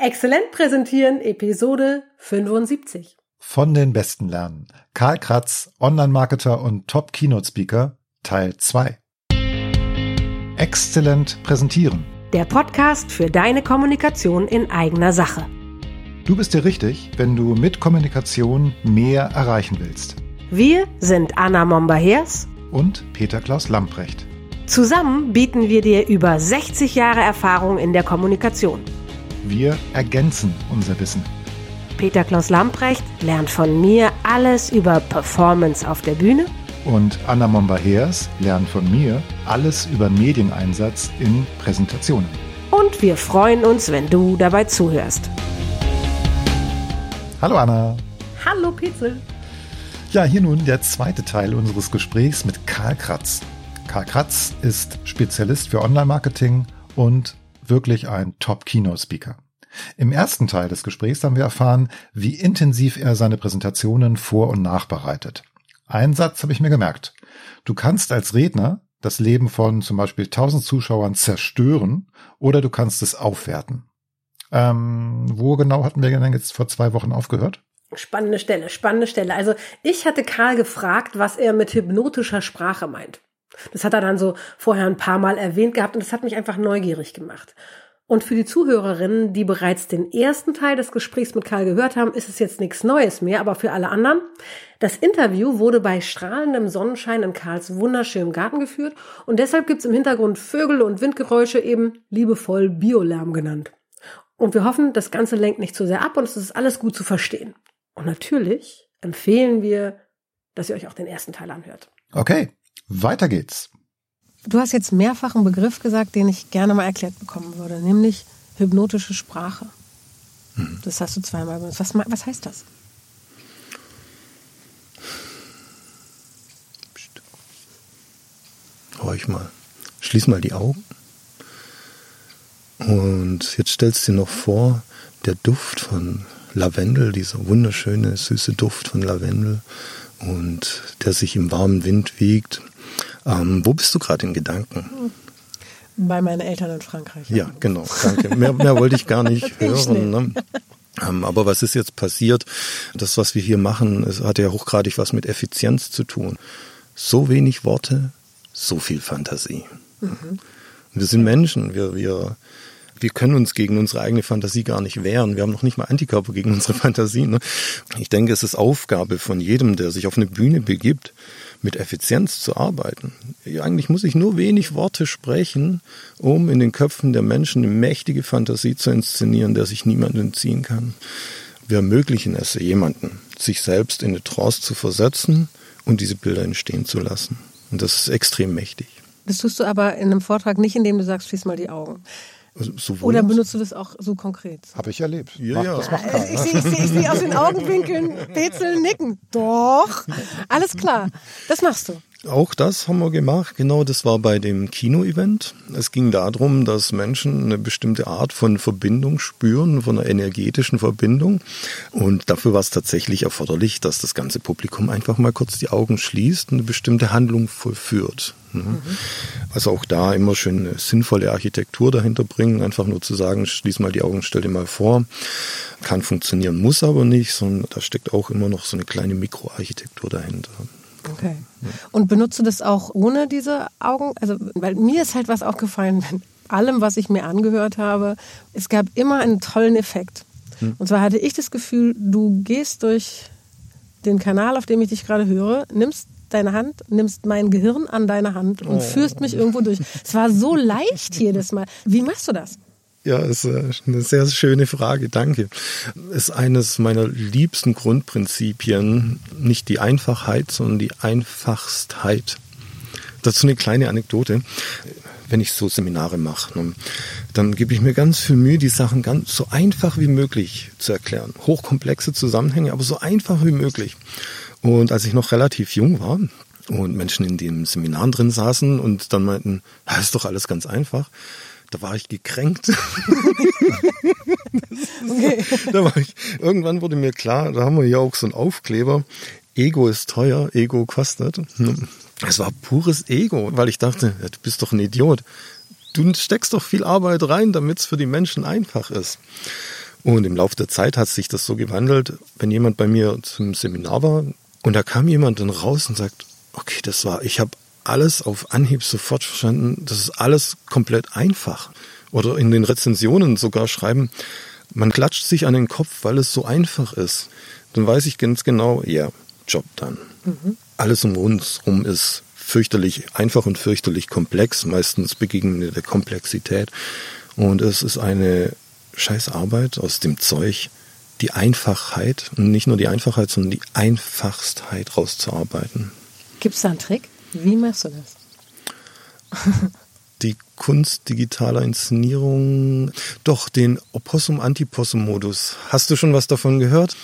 Exzellent präsentieren, Episode 75. Von den Besten lernen. Karl Kratz, Online-Marketer und Top-Keynote-Speaker, Teil 2. Exzellent präsentieren. Der Podcast für deine Kommunikation in eigener Sache. Du bist dir richtig, wenn du mit Kommunikation mehr erreichen willst. Wir sind Anna Momba-Hers Und Peter Klaus Lamprecht. Zusammen bieten wir dir über 60 Jahre Erfahrung in der Kommunikation. Wir ergänzen unser Wissen. Peter Klaus Lamprecht lernt von mir alles über Performance auf der Bühne Und Anna Momba-Heers lernt von mir alles über Medieneinsatz in Präsentationen. und wir freuen uns, wenn du dabei zuhörst. Hallo Anna. Hallo Petzel. Ja, hier nun der zweite Teil unseres Gesprächs mit Karl Kratz. Karl Kratz ist Spezialist für Online-Marketing und wirklich ein Top-Keynote-Speaker. Im ersten Teil des Gesprächs haben wir erfahren, wie intensiv er seine Präsentationen vor- und nachbereitet. Einen Satz habe ich mir gemerkt. Du kannst als Redner das Leben von zum Beispiel 1000 Zuschauern zerstören oder du kannst es aufwerten. Ähm, wo genau hatten wir denn jetzt vor zwei Wochen aufgehört? Spannende Stelle, spannende Stelle. Also ich hatte Karl gefragt, was er mit hypnotischer Sprache meint. Das hat er dann so vorher ein paar Mal erwähnt gehabt und das hat mich einfach neugierig gemacht. Und für die Zuhörerinnen, die bereits den ersten Teil des Gesprächs mit Karl gehört haben, ist es jetzt nichts Neues mehr, aber für alle anderen, das Interview wurde bei strahlendem Sonnenschein in Karls wunderschönem Garten geführt und deshalb gibt's im Hintergrund Vögel und Windgeräusche eben liebevoll Biolärm genannt. Und wir hoffen, das Ganze lenkt nicht zu sehr ab und es ist alles gut zu verstehen. Und natürlich empfehlen wir, dass ihr euch auch den ersten Teil anhört. Okay, weiter geht's. Du hast jetzt mehrfach einen Begriff gesagt, den ich gerne mal erklärt bekommen würde, nämlich hypnotische Sprache. Das hast du zweimal benutzt. Was, was heißt das? Horch mal. Schließ mal die Augen. Und jetzt stellst du dir noch vor, der Duft von Lavendel, dieser wunderschöne, süße Duft von Lavendel und der sich im warmen Wind wiegt. Ähm, wo bist du gerade in Gedanken? Bei meinen Eltern in Frankreich. Ja, genau, danke. Mehr, mehr wollte ich gar nicht hören. Ne? Ähm, aber was ist jetzt passiert? Das, was wir hier machen, es hat ja hochgradig was mit Effizienz zu tun. So wenig Worte, so viel Fantasie. Mhm. Wir sind Menschen, wir, wir, wir können uns gegen unsere eigene Fantasie gar nicht wehren. Wir haben noch nicht mal Antikörper gegen unsere Fantasie. Ne? Ich denke, es ist Aufgabe von jedem, der sich auf eine Bühne begibt, mit Effizienz zu arbeiten. Eigentlich muss ich nur wenig Worte sprechen, um in den Köpfen der Menschen eine mächtige Fantasie zu inszenieren, der sich niemand entziehen kann. Wir ermöglichen es jemanden, sich selbst in eine Trance zu versetzen und diese Bilder entstehen zu lassen. Und das ist extrem mächtig. Das tust du aber in einem Vortrag nicht, indem du sagst, schließ mal die Augen. Also Oder benutzt du das auch so konkret? Habe ich erlebt. Ja, Mach- ja. Das macht Also Karl. ich sehe seh, seh aus den Augenwinkeln Petzel nicken. Doch. Alles klar. Das machst du. Auch das haben wir gemacht. Genau, das war bei dem Kino-Event. Es ging darum, dass Menschen eine bestimmte Art von Verbindung spüren, von einer energetischen Verbindung. Und dafür war es tatsächlich erforderlich, dass das ganze Publikum einfach mal kurz die Augen schließt und eine bestimmte Handlung vollführt. Ne? Also auch da immer schön eine sinnvolle Architektur dahinter bringen. Einfach nur zu sagen, schließ mal die Augen, stell dir mal vor. Kann funktionieren, muss aber nicht, sondern da steckt auch immer noch so eine kleine Mikroarchitektur dahinter. Okay. Und benutzt du das auch ohne diese Augen? Also, weil mir ist halt was aufgefallen, bei allem, was ich mir angehört habe, es gab immer einen tollen Effekt. Und zwar hatte ich das Gefühl, du gehst durch den Kanal, auf dem ich dich gerade höre, nimmst deine Hand, nimmst mein Gehirn an deine Hand und führst mich irgendwo durch. Es war so leicht jedes Mal. Wie machst du das? Ja, ist äh, eine sehr schöne Frage, danke. Ist eines meiner liebsten Grundprinzipien, nicht die Einfachheit, sondern die Einfachstheit. Dazu eine kleine Anekdote. Wenn ich so Seminare mache, ne, dann gebe ich mir ganz viel Mühe, die Sachen ganz so einfach wie möglich zu erklären. Hochkomplexe Zusammenhänge, aber so einfach wie möglich. Und als ich noch relativ jung war und Menschen in den Seminaren drin saßen und dann meinten, das ist doch alles ganz einfach, da war ich gekränkt. da war ich, irgendwann wurde mir klar, da haben wir ja auch so einen Aufkleber, Ego ist teuer, Ego kostet. Es war pures Ego, weil ich dachte, du bist doch ein Idiot. Du steckst doch viel Arbeit rein, damit es für die Menschen einfach ist. Und im Laufe der Zeit hat sich das so gewandelt, wenn jemand bei mir zum Seminar war und da kam jemand dann raus und sagt, okay, das war, ich habe alles auf Anhieb sofort verstanden, das ist alles komplett einfach. Oder in den Rezensionen sogar schreiben, man klatscht sich an den Kopf, weil es so einfach ist. Dann weiß ich ganz genau, ja, Job dann. Mhm. Alles um uns rum ist fürchterlich einfach und fürchterlich komplex. Meistens begegnen wir der Komplexität. Und es ist eine scheiß Arbeit aus dem Zeug, die Einfachheit, und nicht nur die Einfachheit, sondern die Einfachstheit rauszuarbeiten. Gibt es da einen Trick? Wie machst du das? die Kunst digitaler Inszenierung, doch den Opossum-Antipossum-Modus. Hast du schon was davon gehört?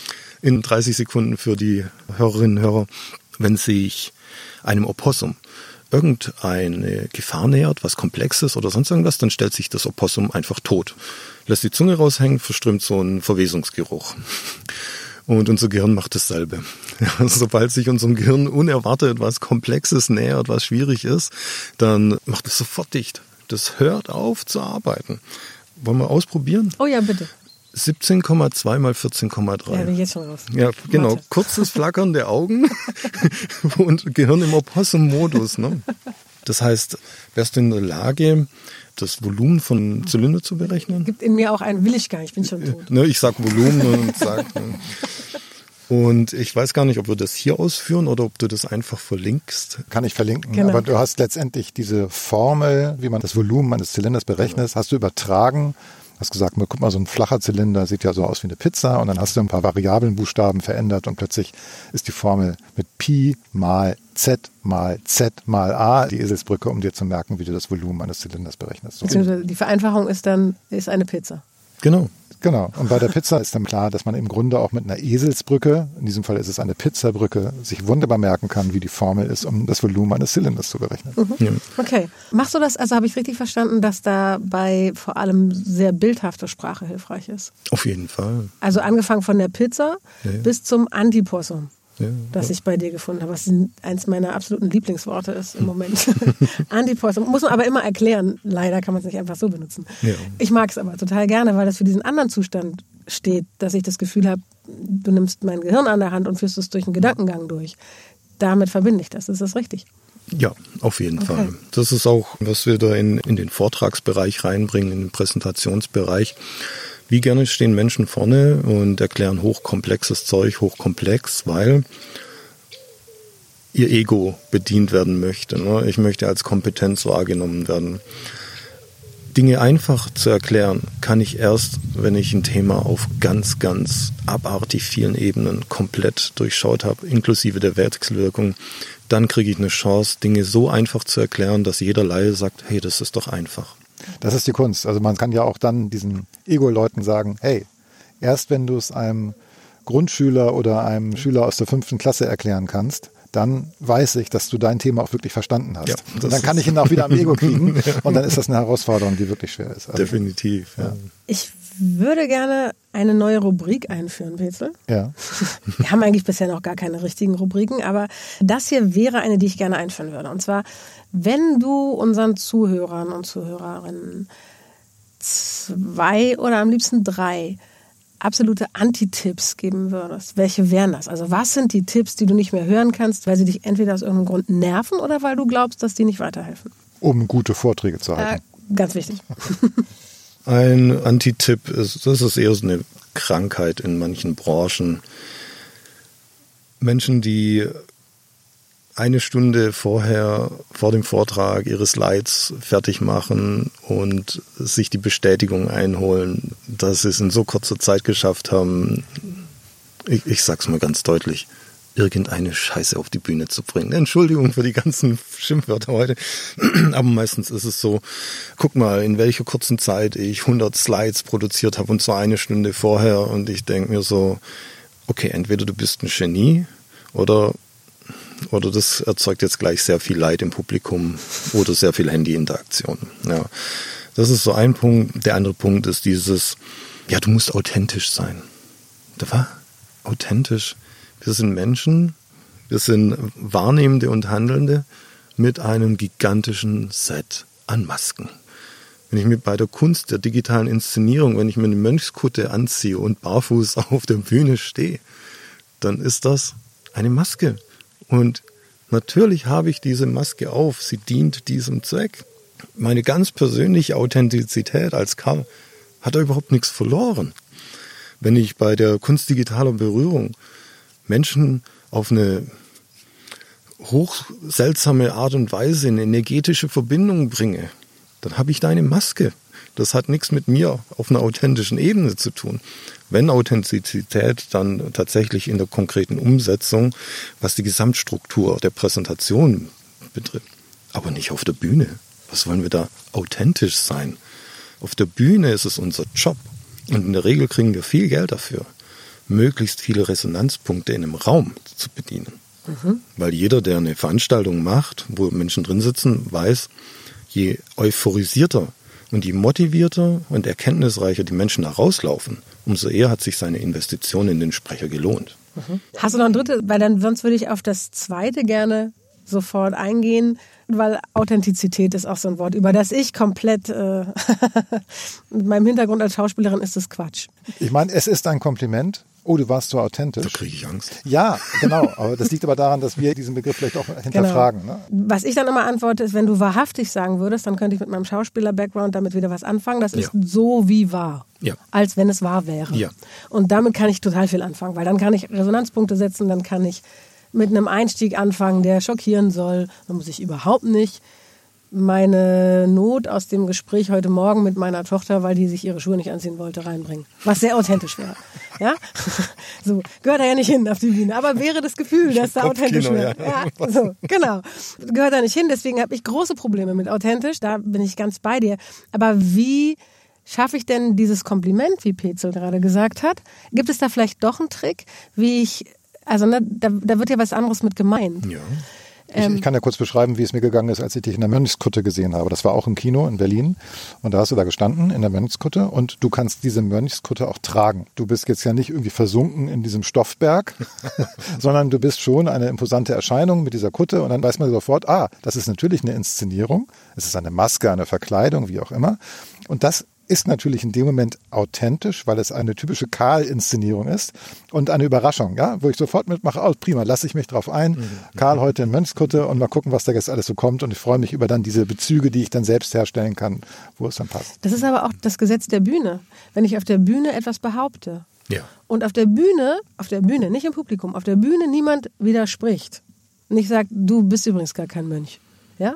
In 30 Sekunden für die Hörerinnen und Hörer, wenn sich einem Opossum irgendeine Gefahr nähert, was Komplexes oder sonst irgendwas, dann stellt sich das Opossum einfach tot. Lässt die Zunge raushängen, verströmt so ein Verwesungsgeruch. Und unser Gehirn macht dasselbe. Ja, sobald sich unserem Gehirn unerwartet was Komplexes nähert, was schwierig ist, dann macht es sofort dicht. Das hört auf zu arbeiten. Wollen wir ausprobieren? Oh ja, bitte. 17,2 mal 14,3. Ja, bin jetzt schon raus. Ja, genau. Warte. Kurzes Flackern der Augen und Gehirn im Opossum-Modus. Ne? Das heißt, wärst du in der Lage, das Volumen von Zylinder zu berechnen? Gibt in mir auch einen, will ich gar nicht, ich bin schon tot. Ne, ich sag Volumen und sag. Ne. Und ich weiß gar nicht, ob wir das hier ausführen oder ob du das einfach verlinkst. Kann ich verlinken. Genau. Aber du hast letztendlich diese Formel, wie man das Volumen eines Zylinders berechnet, genau. hast du übertragen hast gesagt, guck mal, so ein flacher Zylinder sieht ja so aus wie eine Pizza und dann hast du ein paar Variablenbuchstaben verändert und plötzlich ist die Formel mit Pi mal Z mal Z mal A die Eselsbrücke, um dir zu merken, wie du das Volumen eines Zylinders berechnest. So. Die Vereinfachung ist dann, ist eine Pizza. Genau. Genau. Und bei der Pizza ist dann klar, dass man im Grunde auch mit einer Eselsbrücke, in diesem Fall ist es eine Pizzabrücke, sich wunderbar merken kann, wie die Formel ist, um das Volumen eines Zylinders zu berechnen. Mhm. Ja. Okay. Machst du das, also habe ich richtig verstanden, dass dabei vor allem sehr bildhafte Sprache hilfreich ist? Auf jeden Fall. Also angefangen von der Pizza ja. bis zum Antipossum ja, das ich bei dir gefunden habe, was eins meiner absoluten Lieblingsworte ist im Moment. Antipossum. Muss man aber immer erklären. Leider kann man es nicht einfach so benutzen. Ja. Ich mag es aber total gerne, weil das für diesen anderen Zustand steht, dass ich das Gefühl habe, du nimmst mein Gehirn an der Hand und führst es durch einen Gedankengang durch. Damit verbinde ich das. Ist das richtig? Ja, auf jeden okay. Fall. Das ist auch, was wir da in, in den Vortragsbereich reinbringen, in den Präsentationsbereich. Wie gerne stehen Menschen vorne und erklären hochkomplexes Zeug, hochkomplex, weil ihr Ego bedient werden möchte. Ne? Ich möchte als Kompetenz wahrgenommen werden. Dinge einfach zu erklären, kann ich erst, wenn ich ein Thema auf ganz, ganz abartig vielen Ebenen komplett durchschaut habe, inklusive der Wechselwirkung. Dann kriege ich eine Chance, Dinge so einfach zu erklären, dass jeder Laie sagt, hey, das ist doch einfach. Das ist die Kunst. Also man kann ja auch dann diesen Ego-Leuten sagen, hey, erst wenn du es einem Grundschüler oder einem Schüler aus der fünften Klasse erklären kannst, dann weiß ich, dass du dein Thema auch wirklich verstanden hast. Ja, und dann kann ich ihn auch wieder am Ego kriegen und dann ist das eine Herausforderung, die wirklich schwer ist. Also, Definitiv. Ja. Ich würde gerne eine neue Rubrik einführen, Wetzel. Ja. Wir haben eigentlich bisher noch gar keine richtigen Rubriken, aber das hier wäre eine, die ich gerne einführen würde. Und zwar wenn du unseren Zuhörern und Zuhörerinnen zwei oder am liebsten drei absolute Anti-Tipps geben würdest, welche wären das? Also was sind die Tipps, die du nicht mehr hören kannst, weil sie dich entweder aus irgendeinem Grund nerven oder weil du glaubst, dass die nicht weiterhelfen? Um gute Vorträge zu halten. Äh, ganz wichtig. Ein Anti-Tipp ist, das ist eher so eine Krankheit in manchen Branchen. Menschen, die eine Stunde vorher, vor dem Vortrag ihre Slides fertig machen und sich die Bestätigung einholen, dass sie es in so kurzer Zeit geschafft haben, ich, ich sag's mal ganz deutlich, irgendeine Scheiße auf die Bühne zu bringen. Entschuldigung für die ganzen Schimpfwörter heute, aber meistens ist es so, guck mal, in welcher kurzen Zeit ich 100 Slides produziert habe und zwar eine Stunde vorher und ich denke mir so, okay, entweder du bist ein Genie oder oder das erzeugt jetzt gleich sehr viel Leid im Publikum oder sehr viel Handy-Interaktion. Ja. Das ist so ein Punkt. Der andere Punkt ist dieses, ja, du musst authentisch sein. Da war authentisch. Wir sind Menschen, wir sind Wahrnehmende und Handelnde mit einem gigantischen Set an Masken. Wenn ich mir bei der Kunst der digitalen Inszenierung, wenn ich mir eine Mönchskutte anziehe und barfuß auf der Bühne stehe, dann ist das eine Maske. Und natürlich habe ich diese Maske auf. Sie dient diesem Zweck. Meine ganz persönliche Authentizität als Karl hat da überhaupt nichts verloren. Wenn ich bei der Kunst digitaler Berührung Menschen auf eine hoch seltsame Art und Weise in energetische Verbindung bringe, dann habe ich da eine Maske. Das hat nichts mit mir auf einer authentischen Ebene zu tun. Wenn Authentizität, dann tatsächlich in der konkreten Umsetzung, was die Gesamtstruktur der Präsentation betrifft. Aber nicht auf der Bühne. Was wollen wir da authentisch sein? Auf der Bühne ist es unser Job. Und in der Regel kriegen wir viel Geld dafür, möglichst viele Resonanzpunkte in einem Raum zu bedienen. Mhm. Weil jeder, der eine Veranstaltung macht, wo Menschen drin sitzen, weiß, je euphorisierter und je motivierter und erkenntnisreicher die Menschen da rauslaufen, umso eher hat sich seine Investition in den Sprecher gelohnt. Mhm. Hast du noch ein drittes? Weil dann sonst würde ich auf das zweite gerne sofort eingehen, weil Authentizität ist auch so ein Wort, über das ich komplett äh, mit meinem Hintergrund als Schauspielerin ist es Quatsch. Ich meine, es ist ein Kompliment, oh, du warst so authentisch. Da kriege ich Angst. Ja, genau. Aber das liegt aber daran, dass wir diesen Begriff vielleicht auch hinterfragen. Genau. Ne? Was ich dann immer antworte, ist, wenn du wahrhaftig sagen würdest, dann könnte ich mit meinem Schauspieler-Background damit wieder was anfangen. Das ist ja. so wie wahr. Ja. Als wenn es wahr wäre. Ja. Und damit kann ich total viel anfangen, weil dann kann ich Resonanzpunkte setzen, dann kann ich mit einem Einstieg anfangen, der schockieren soll. Dann muss ich überhaupt nicht meine Not aus dem Gespräch heute Morgen mit meiner Tochter, weil die sich ihre Schuhe nicht anziehen wollte, reinbringen. Was sehr authentisch wäre. Ja? So, gehört da ja nicht hin auf die Bühne. Aber wäre das Gefühl, dass da authentisch wäre. Ja. ja, so, genau. Gehört da nicht hin. Deswegen habe ich große Probleme mit authentisch. Da bin ich ganz bei dir. Aber wie schaffe ich denn dieses Kompliment, wie Petzel gerade gesagt hat? Gibt es da vielleicht doch einen Trick, wie ich, also ne, da, da wird ja was anderes mit gemeint. Ja. Ich, ich, ähm, kann ja kurz beschreiben, wie es mir gegangen ist, als ich dich in der Mönchskutte gesehen habe. Das war auch im Kino in Berlin. Und da hast du da gestanden in der Mönchskutte und du kannst diese Mönchskutte auch tragen. Du bist jetzt ja nicht irgendwie versunken in diesem Stoffberg, sondern du bist schon eine imposante Erscheinung mit dieser Kutte und dann weiß man sofort, ah, das ist natürlich eine Inszenierung. Es ist eine Maske, eine Verkleidung, wie auch immer. Und das ist natürlich in dem Moment authentisch, weil es eine typische Karl-Inszenierung ist und eine Überraschung, ja, wo ich sofort mitmache, oh, prima, lasse ich mich drauf ein. Mhm. Karl heute in Mönchskutte und mal gucken, was da jetzt alles so kommt und ich freue mich über dann diese Bezüge, die ich dann selbst herstellen kann, wo es dann passt. Das ist aber auch das Gesetz der Bühne. Wenn ich auf der Bühne etwas behaupte ja. und auf der Bühne, auf der Bühne, nicht im Publikum, auf der Bühne niemand widerspricht, nicht sagt, du bist übrigens gar kein Mönch, ja,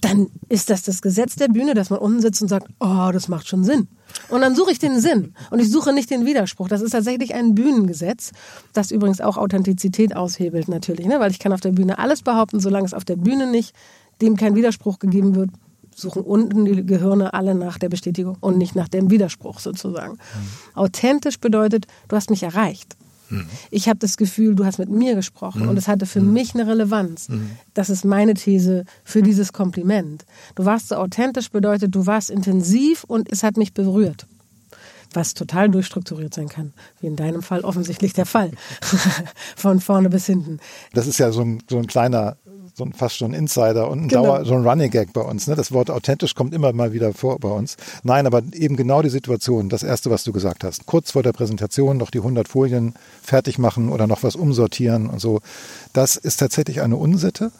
dann ist das das Gesetz der Bühne, dass man unten sitzt und sagt, oh, das macht schon Sinn. Und dann suche ich den Sinn und ich suche nicht den Widerspruch. Das ist tatsächlich ein Bühnengesetz, das übrigens auch Authentizität aushebelt natürlich, ne? weil ich kann auf der Bühne alles behaupten, solange es auf der Bühne nicht dem kein Widerspruch gegeben wird, suchen unten die Gehirne alle nach der Bestätigung und nicht nach dem Widerspruch sozusagen. Mhm. Authentisch bedeutet, du hast mich erreicht. Mhm. Ich habe das Gefühl, du hast mit mir gesprochen mhm. und es hatte für mhm. mich eine Relevanz. Mhm. Das ist meine These für dieses Kompliment. Du warst so authentisch bedeutet, du warst intensiv und es hat mich berührt was total durchstrukturiert sein kann, wie in deinem Fall offensichtlich der Fall, von vorne bis hinten. Das ist ja so ein, so ein kleiner so ein, fast schon Insider und ein genau. Dauer, so ein Running Gag bei uns. Ne? Das Wort authentisch kommt immer mal wieder vor bei uns. Nein, aber eben genau die Situation, das erste, was du gesagt hast. Kurz vor der Präsentation noch die 100 Folien fertig machen oder noch was umsortieren und so. Das ist tatsächlich eine Unsitte.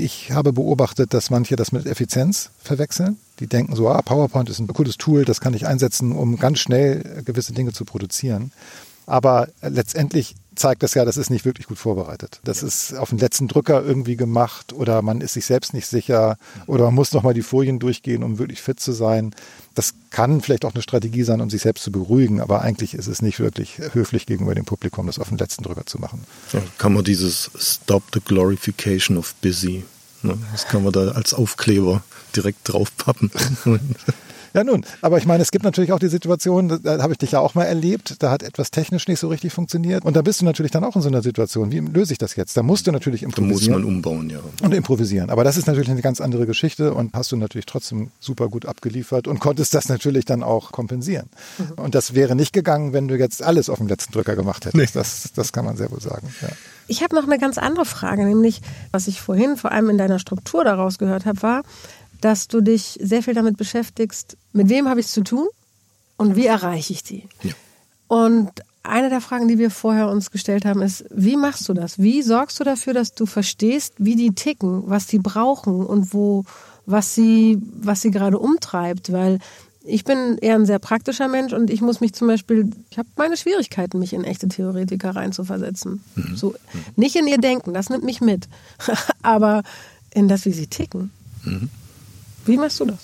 Ich habe beobachtet, dass manche das mit Effizienz verwechseln. Die denken so, ah, PowerPoint ist ein cooles Tool, das kann ich einsetzen, um ganz schnell gewisse Dinge zu produzieren. Aber letztendlich zeigt das ja, das ist nicht wirklich gut vorbereitet. Das ja. ist auf den letzten Drücker irgendwie gemacht oder man ist sich selbst nicht sicher oder man muss nochmal die Folien durchgehen, um wirklich fit zu sein. Das kann vielleicht auch eine Strategie sein, um sich selbst zu beruhigen, aber eigentlich ist es nicht wirklich höflich gegenüber dem Publikum, das auf den letzten Drücker zu machen. Ja, kann man dieses Stop the Glorification of Busy, ne, das kann man da als Aufkleber direkt draufpappen. Ja, nun, aber ich meine, es gibt natürlich auch die Situation, da, da habe ich dich ja auch mal erlebt, da hat etwas technisch nicht so richtig funktioniert und da bist du natürlich dann auch in so einer Situation. Wie löse ich das jetzt? Da musst du natürlich improvisieren. Da muss man umbauen, ja. Und improvisieren. Aber das ist natürlich eine ganz andere Geschichte und hast du natürlich trotzdem super gut abgeliefert und konntest das natürlich dann auch kompensieren. Mhm. Und das wäre nicht gegangen, wenn du jetzt alles auf dem letzten Drücker gemacht hättest. Nee. Das, das kann man sehr wohl sagen. Ja. Ich habe noch eine ganz andere Frage, nämlich, was ich vorhin vor allem in deiner Struktur daraus gehört habe, war, dass du dich sehr viel damit beschäftigst, mit wem habe ich es zu tun und wie erreiche ich die? Ja. Und eine der Fragen, die wir vorher uns gestellt haben, ist, wie machst du das? Wie sorgst du dafür, dass du verstehst, wie die ticken, was die brauchen und wo, was sie, was sie gerade umtreibt? Weil ich bin eher ein sehr praktischer Mensch und ich muss mich zum Beispiel, ich habe meine Schwierigkeiten, mich in echte Theoretiker reinzuversetzen. Mhm. So, nicht in ihr Denken, das nimmt mich mit, aber in das, wie sie ticken. Mhm. Wie machst du das?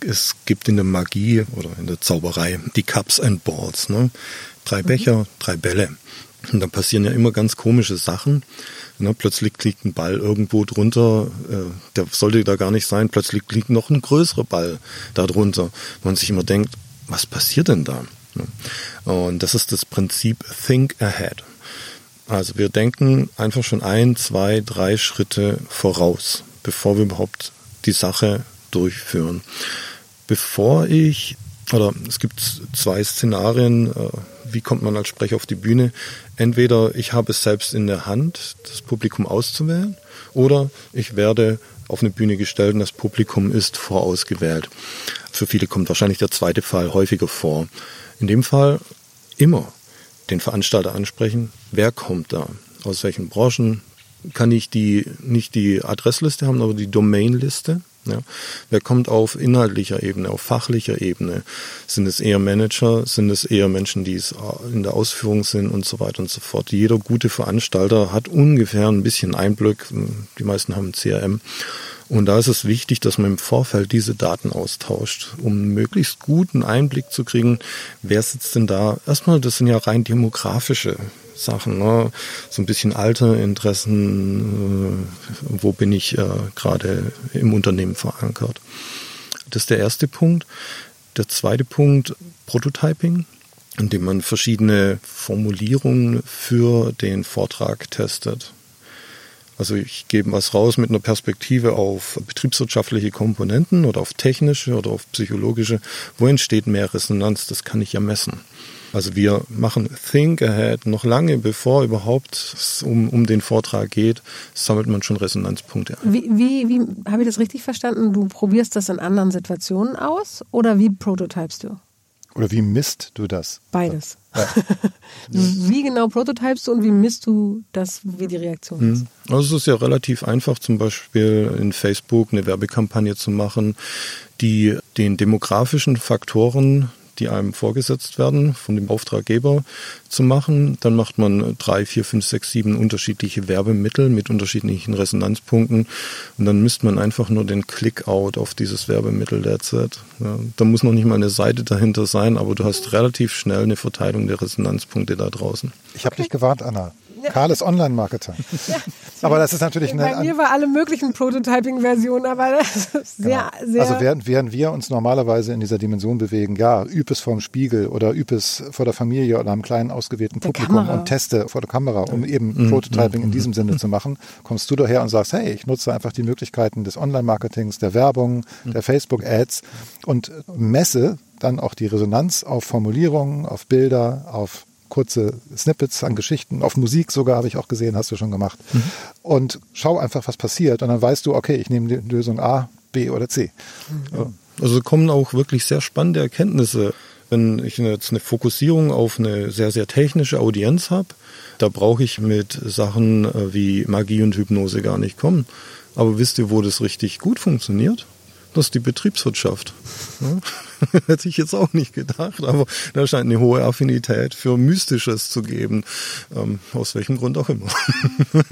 Es gibt in der Magie oder in der Zauberei die Cups and Balls. Ne? Drei Becher, mhm. drei Bälle. Und da passieren ja immer ganz komische Sachen. Ne, plötzlich liegt ein Ball irgendwo drunter, äh, der sollte da gar nicht sein. Plötzlich liegt noch ein größerer Ball da drunter. Man sich immer denkt, was passiert denn da? Ne? Und das ist das Prinzip Think Ahead. Also wir denken einfach schon ein, zwei, drei Schritte voraus, bevor wir überhaupt die Sache durchführen. Bevor ich, oder es gibt zwei Szenarien, äh, wie kommt man als Sprecher auf die Bühne? Entweder ich habe es selbst in der Hand, das Publikum auszuwählen, oder ich werde auf eine Bühne gestellt und das Publikum ist vorausgewählt. Für viele kommt wahrscheinlich der zweite Fall häufiger vor. In dem Fall immer den Veranstalter ansprechen, wer kommt da, aus welchen Branchen, kann ich die, nicht die Adressliste haben, aber die Domainliste. Ja. Wer kommt auf inhaltlicher Ebene, auf fachlicher Ebene? Sind es eher Manager? Sind es eher Menschen, die es in der Ausführung sind und so weiter und so fort? Jeder gute Veranstalter hat ungefähr ein bisschen Einblick. Die meisten haben CRM. Und da ist es wichtig, dass man im Vorfeld diese Daten austauscht, um möglichst guten Einblick zu kriegen, wer sitzt denn da. Erstmal, das sind ja rein demografische Sachen, ne? so ein bisschen Alterinteressen, äh, wo bin ich äh, gerade im Unternehmen verankert. Das ist der erste Punkt. Der zweite Punkt, Prototyping, indem man verschiedene Formulierungen für den Vortrag testet. Also ich gebe was raus mit einer Perspektive auf betriebswirtschaftliche Komponenten oder auf technische oder auf psychologische. Wo entsteht mehr Resonanz? Das kann ich ja messen. Also wir machen Think Ahead noch lange bevor überhaupt es um, um den Vortrag geht, sammelt man schon Resonanzpunkte ein. Wie, wie, wie habe ich das richtig verstanden? Du probierst das in anderen Situationen aus oder wie prototypest du? Oder wie misst du das? Beides. Ja. wie genau prototypest du und wie misst du das, wie die Reaktion hm. ist? Also es ist ja relativ einfach, zum Beispiel in Facebook eine Werbekampagne zu machen, die den demografischen Faktoren die einem vorgesetzt werden, von dem Auftraggeber zu machen. Dann macht man drei, vier, fünf, sechs, sieben unterschiedliche Werbemittel mit unterschiedlichen Resonanzpunkten. Und dann misst man einfach nur den Click-out auf dieses Werbemittel derzeit. Ja, da muss noch nicht mal eine Seite dahinter sein, aber du hast relativ schnell eine Verteilung der Resonanzpunkte da draußen. Ich habe dich gewarnt, Anna. Karl ist Online-Marketer. Ja. Aber das ist natürlich eine. Bei mir war alle möglichen Prototyping-Versionen, aber das ist sehr, genau. sehr. Also während, während wir uns normalerweise in dieser Dimension bewegen, ja, üb es vorm Spiegel oder üb es vor der Familie oder einem kleinen ausgewählten der Publikum Kamera. und teste vor der Kamera, um eben mhm. Prototyping in mhm. diesem Sinne zu machen, kommst du daher und sagst, hey, ich nutze einfach die Möglichkeiten des Online-Marketings, der Werbung, mhm. der Facebook-Ads und messe dann auch die Resonanz auf Formulierungen, auf Bilder, auf kurze Snippets an Geschichten, auf Musik sogar habe ich auch gesehen, hast du schon gemacht. Mhm. Und schau einfach, was passiert. Und dann weißt du, okay, ich nehme die Lösung A, B oder C. Mhm. Also kommen auch wirklich sehr spannende Erkenntnisse. Wenn ich jetzt eine Fokussierung auf eine sehr, sehr technische Audienz habe, da brauche ich mit Sachen äh, wie Magie und Hypnose gar nicht kommen. Aber wisst ihr, wo das richtig gut funktioniert? Das ist die Betriebswirtschaft. Ja? Hätte ich jetzt auch nicht gedacht, aber da scheint eine hohe Affinität für Mystisches zu geben. Ähm, aus welchem Grund auch immer.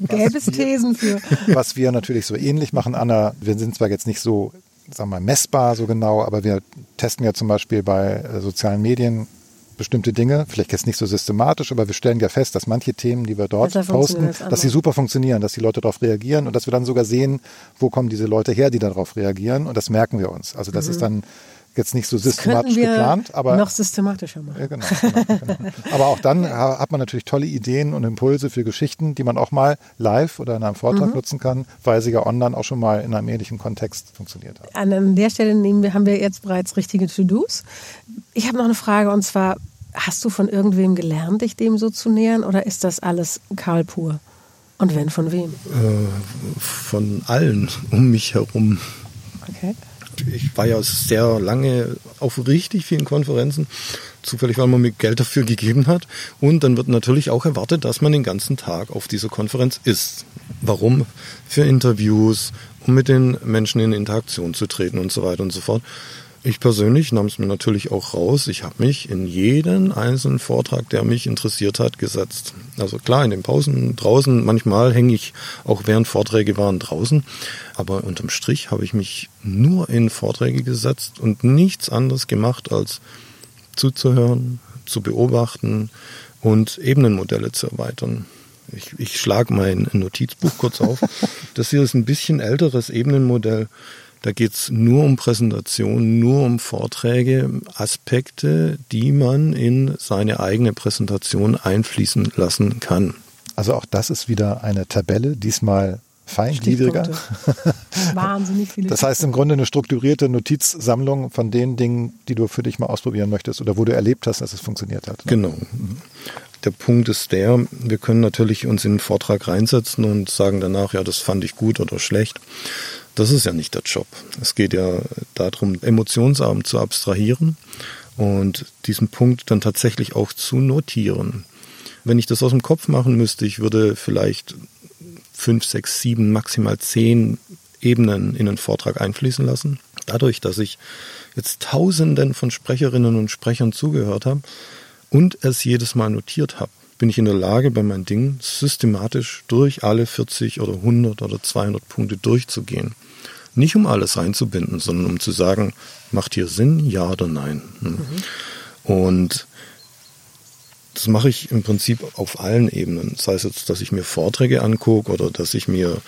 Gäbe es Thesen für. Was wir natürlich so ähnlich machen, Anna, wir sind zwar jetzt nicht so sagen wir mal, messbar so genau, aber wir testen ja zum Beispiel bei äh, sozialen Medien bestimmte Dinge, vielleicht jetzt nicht so systematisch, aber wir stellen ja fest, dass manche Themen, die wir dort posten, dass sie super funktionieren, dass die Leute darauf reagieren und dass wir dann sogar sehen, wo kommen diese Leute her, die darauf reagieren und das merken wir uns. Also das mhm. ist dann jetzt nicht so systematisch geplant, aber noch systematischer machen. Ja, genau, genau, genau. Aber auch dann hat man natürlich tolle Ideen und Impulse für Geschichten, die man auch mal live oder in einem Vortrag mhm. nutzen kann, weil sie ja online auch schon mal in einem ähnlichen Kontext funktioniert haben. An der Stelle nehmen wir, haben wir jetzt bereits richtige To-Dos. Ich habe noch eine Frage und zwar Hast du von irgendwem gelernt, dich dem so zu nähern oder ist das alles Karl pur? Und wenn von wem? Äh, von allen um mich herum. Okay. Ich war ja sehr lange auf richtig vielen Konferenzen, zufällig, weil man mir Geld dafür gegeben hat. Und dann wird natürlich auch erwartet, dass man den ganzen Tag auf dieser Konferenz ist. Warum? Für Interviews, um mit den Menschen in Interaktion zu treten und so weiter und so fort. Ich persönlich nahm es mir natürlich auch raus. Ich habe mich in jeden einzelnen Vortrag, der mich interessiert hat, gesetzt. Also klar, in den Pausen draußen, manchmal hänge ich auch während Vorträge waren draußen, aber unterm Strich habe ich mich nur in Vorträge gesetzt und nichts anderes gemacht, als zuzuhören, zu beobachten und Ebenenmodelle zu erweitern. Ich, ich schlage mein Notizbuch kurz auf. Das hier ist ein bisschen älteres Ebenenmodell da geht es nur um Präsentation, nur um Vorträge, Aspekte, die man in seine eigene Präsentation einfließen lassen kann. Also auch das ist wieder eine Tabelle, diesmal feingliedriger. Wahnsinnig viele. Das heißt im Grunde eine strukturierte Notizsammlung von den Dingen, die du für dich mal ausprobieren möchtest oder wo du erlebt hast, dass es funktioniert hat. Ne? Genau. Der Punkt ist der, wir können natürlich uns in einen Vortrag reinsetzen und sagen danach, ja, das fand ich gut oder schlecht. Das ist ja nicht der Job. Es geht ja darum, emotionsarm zu abstrahieren und diesen Punkt dann tatsächlich auch zu notieren. Wenn ich das aus dem Kopf machen müsste, ich würde vielleicht fünf, sechs, sieben, maximal zehn Ebenen in einen Vortrag einfließen lassen. Dadurch, dass ich jetzt Tausenden von Sprecherinnen und Sprechern zugehört habe und es jedes Mal notiert habe, bin ich in der Lage, bei meinen Dingen systematisch durch alle 40 oder 100 oder 200 Punkte durchzugehen. Nicht um alles reinzubinden, sondern um zu sagen, macht hier Sinn, ja oder nein. Mhm. Und das mache ich im Prinzip auf allen Ebenen. Sei es jetzt, dass ich mir Vorträge angucke oder dass ich mir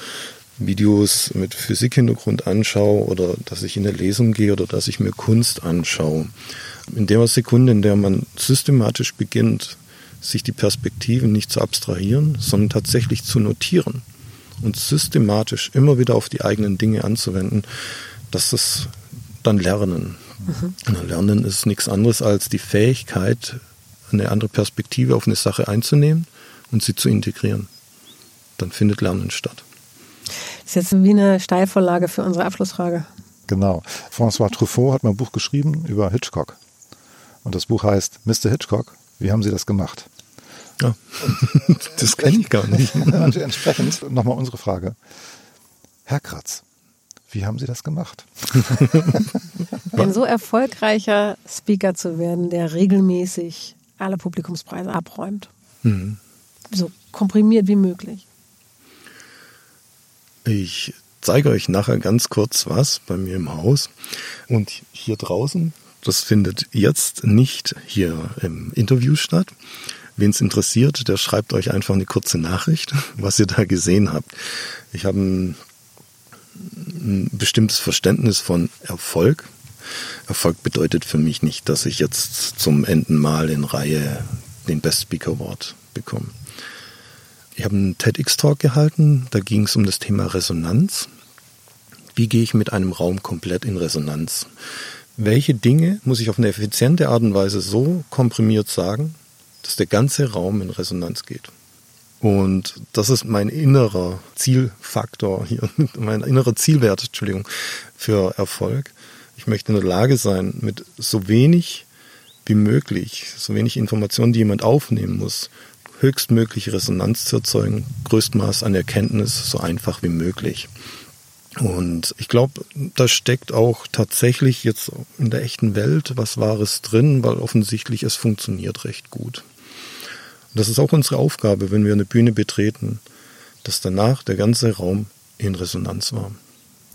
Videos mit Physikhintergrund anschaue oder dass ich in eine Lesung gehe oder dass ich mir Kunst anschaue. In der Sekunde, in der man systematisch beginnt, sich die Perspektiven nicht zu abstrahieren, sondern tatsächlich zu notieren und systematisch immer wieder auf die eigenen Dinge anzuwenden, das ist dann Lernen. Mhm. Lernen ist nichts anderes als die Fähigkeit, eine andere Perspektive auf eine Sache einzunehmen und sie zu integrieren. Dann findet Lernen statt. Das ist jetzt wie eine Steilvorlage für unsere Abschlussfrage. Genau. François Truffaut hat mal ein Buch geschrieben über Hitchcock. Und das Buch heißt Mr. Hitchcock, wie haben Sie das gemacht? Ja, das kenne ich gar nicht. Entsprechend nochmal unsere Frage. Herr Kratz, wie haben Sie das gemacht? Ein so erfolgreicher Speaker zu werden, der regelmäßig alle Publikumspreise abräumt. Mhm. So komprimiert wie möglich. Ich zeige euch nachher ganz kurz was bei mir im Haus. Und hier draußen, das findet jetzt nicht hier im Interview statt, Wen es interessiert, der schreibt euch einfach eine kurze Nachricht, was ihr da gesehen habt. Ich habe ein, ein bestimmtes Verständnis von Erfolg. Erfolg bedeutet für mich nicht, dass ich jetzt zum Enden Mal in Reihe den Best Speaker Award bekomme. Ich habe einen TEDx-Talk gehalten, da ging es um das Thema Resonanz. Wie gehe ich mit einem Raum komplett in Resonanz? Welche Dinge muss ich auf eine effiziente Art und Weise so komprimiert sagen, dass der ganze Raum in Resonanz geht. Und das ist mein innerer Zielfaktor hier, mein innerer Zielwert, Entschuldigung, für Erfolg. Ich möchte in der Lage sein, mit so wenig wie möglich, so wenig Informationen, die jemand aufnehmen muss, höchstmögliche Resonanz zu erzeugen, Größtmaß an Erkenntnis so einfach wie möglich. Und ich glaube, da steckt auch tatsächlich jetzt in der echten Welt was Wahres drin, weil offensichtlich es funktioniert recht gut. Und das ist auch unsere Aufgabe, wenn wir eine Bühne betreten, dass danach der ganze Raum in Resonanz war.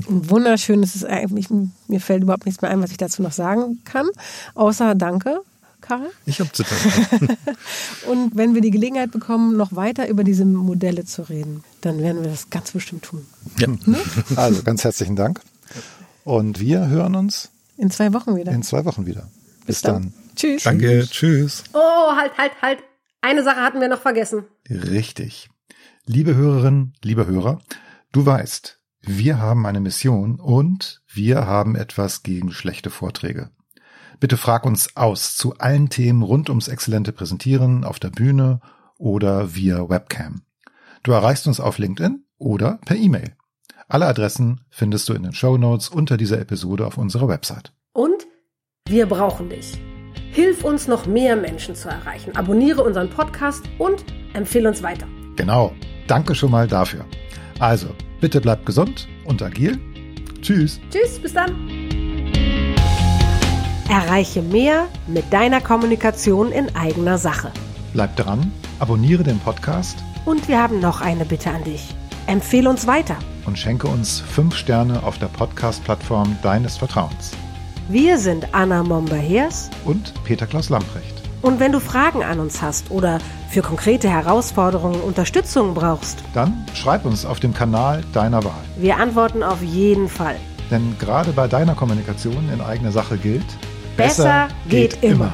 Wunderschön, es ist eigentlich, mir fällt überhaupt nichts mehr ein, was ich dazu noch sagen kann, außer Danke. Karl. Ich habe zu danken. Und wenn wir die Gelegenheit bekommen, noch weiter über diese Modelle zu reden, dann werden wir das ganz bestimmt tun. Ja. Ne? Also ganz herzlichen Dank. Und wir hören uns in zwei Wochen wieder. In zwei Wochen wieder. Bis, Bis dann. dann. Tschüss. Danke. Tschüss. Oh, halt, halt, halt. Eine Sache hatten wir noch vergessen. Richtig. Liebe Hörerinnen, liebe Hörer, du weißt, wir haben eine Mission und wir haben etwas gegen schlechte Vorträge. Bitte frag uns aus zu allen Themen rund ums exzellente Präsentieren auf der Bühne oder via Webcam. Du erreichst uns auf LinkedIn oder per E-Mail. Alle Adressen findest du in den Show Notes unter dieser Episode auf unserer Website. Und wir brauchen dich. Hilf uns noch mehr Menschen zu erreichen. Abonniere unseren Podcast und empfehle uns weiter. Genau. Danke schon mal dafür. Also, bitte bleib gesund und agil. Tschüss. Tschüss, bis dann. Erreiche mehr mit deiner Kommunikation in eigener Sache. Bleib dran, abonniere den Podcast Und wir haben noch eine Bitte an dich. Empfehle uns weiter. und schenke uns fünf Sterne auf der Podcast-Plattform deines Vertrauens. Wir sind Anna Momber-Hers Und Peter Klaus Lamprecht. und wenn du Fragen an uns hast oder für konkrete Herausforderungen Unterstützung brauchst, Dann schreib uns auf dem Kanal deiner Wahl. wir antworten auf jeden Fall. Denn gerade bei deiner Kommunikation in eigener Sache gilt, Besser geht immer.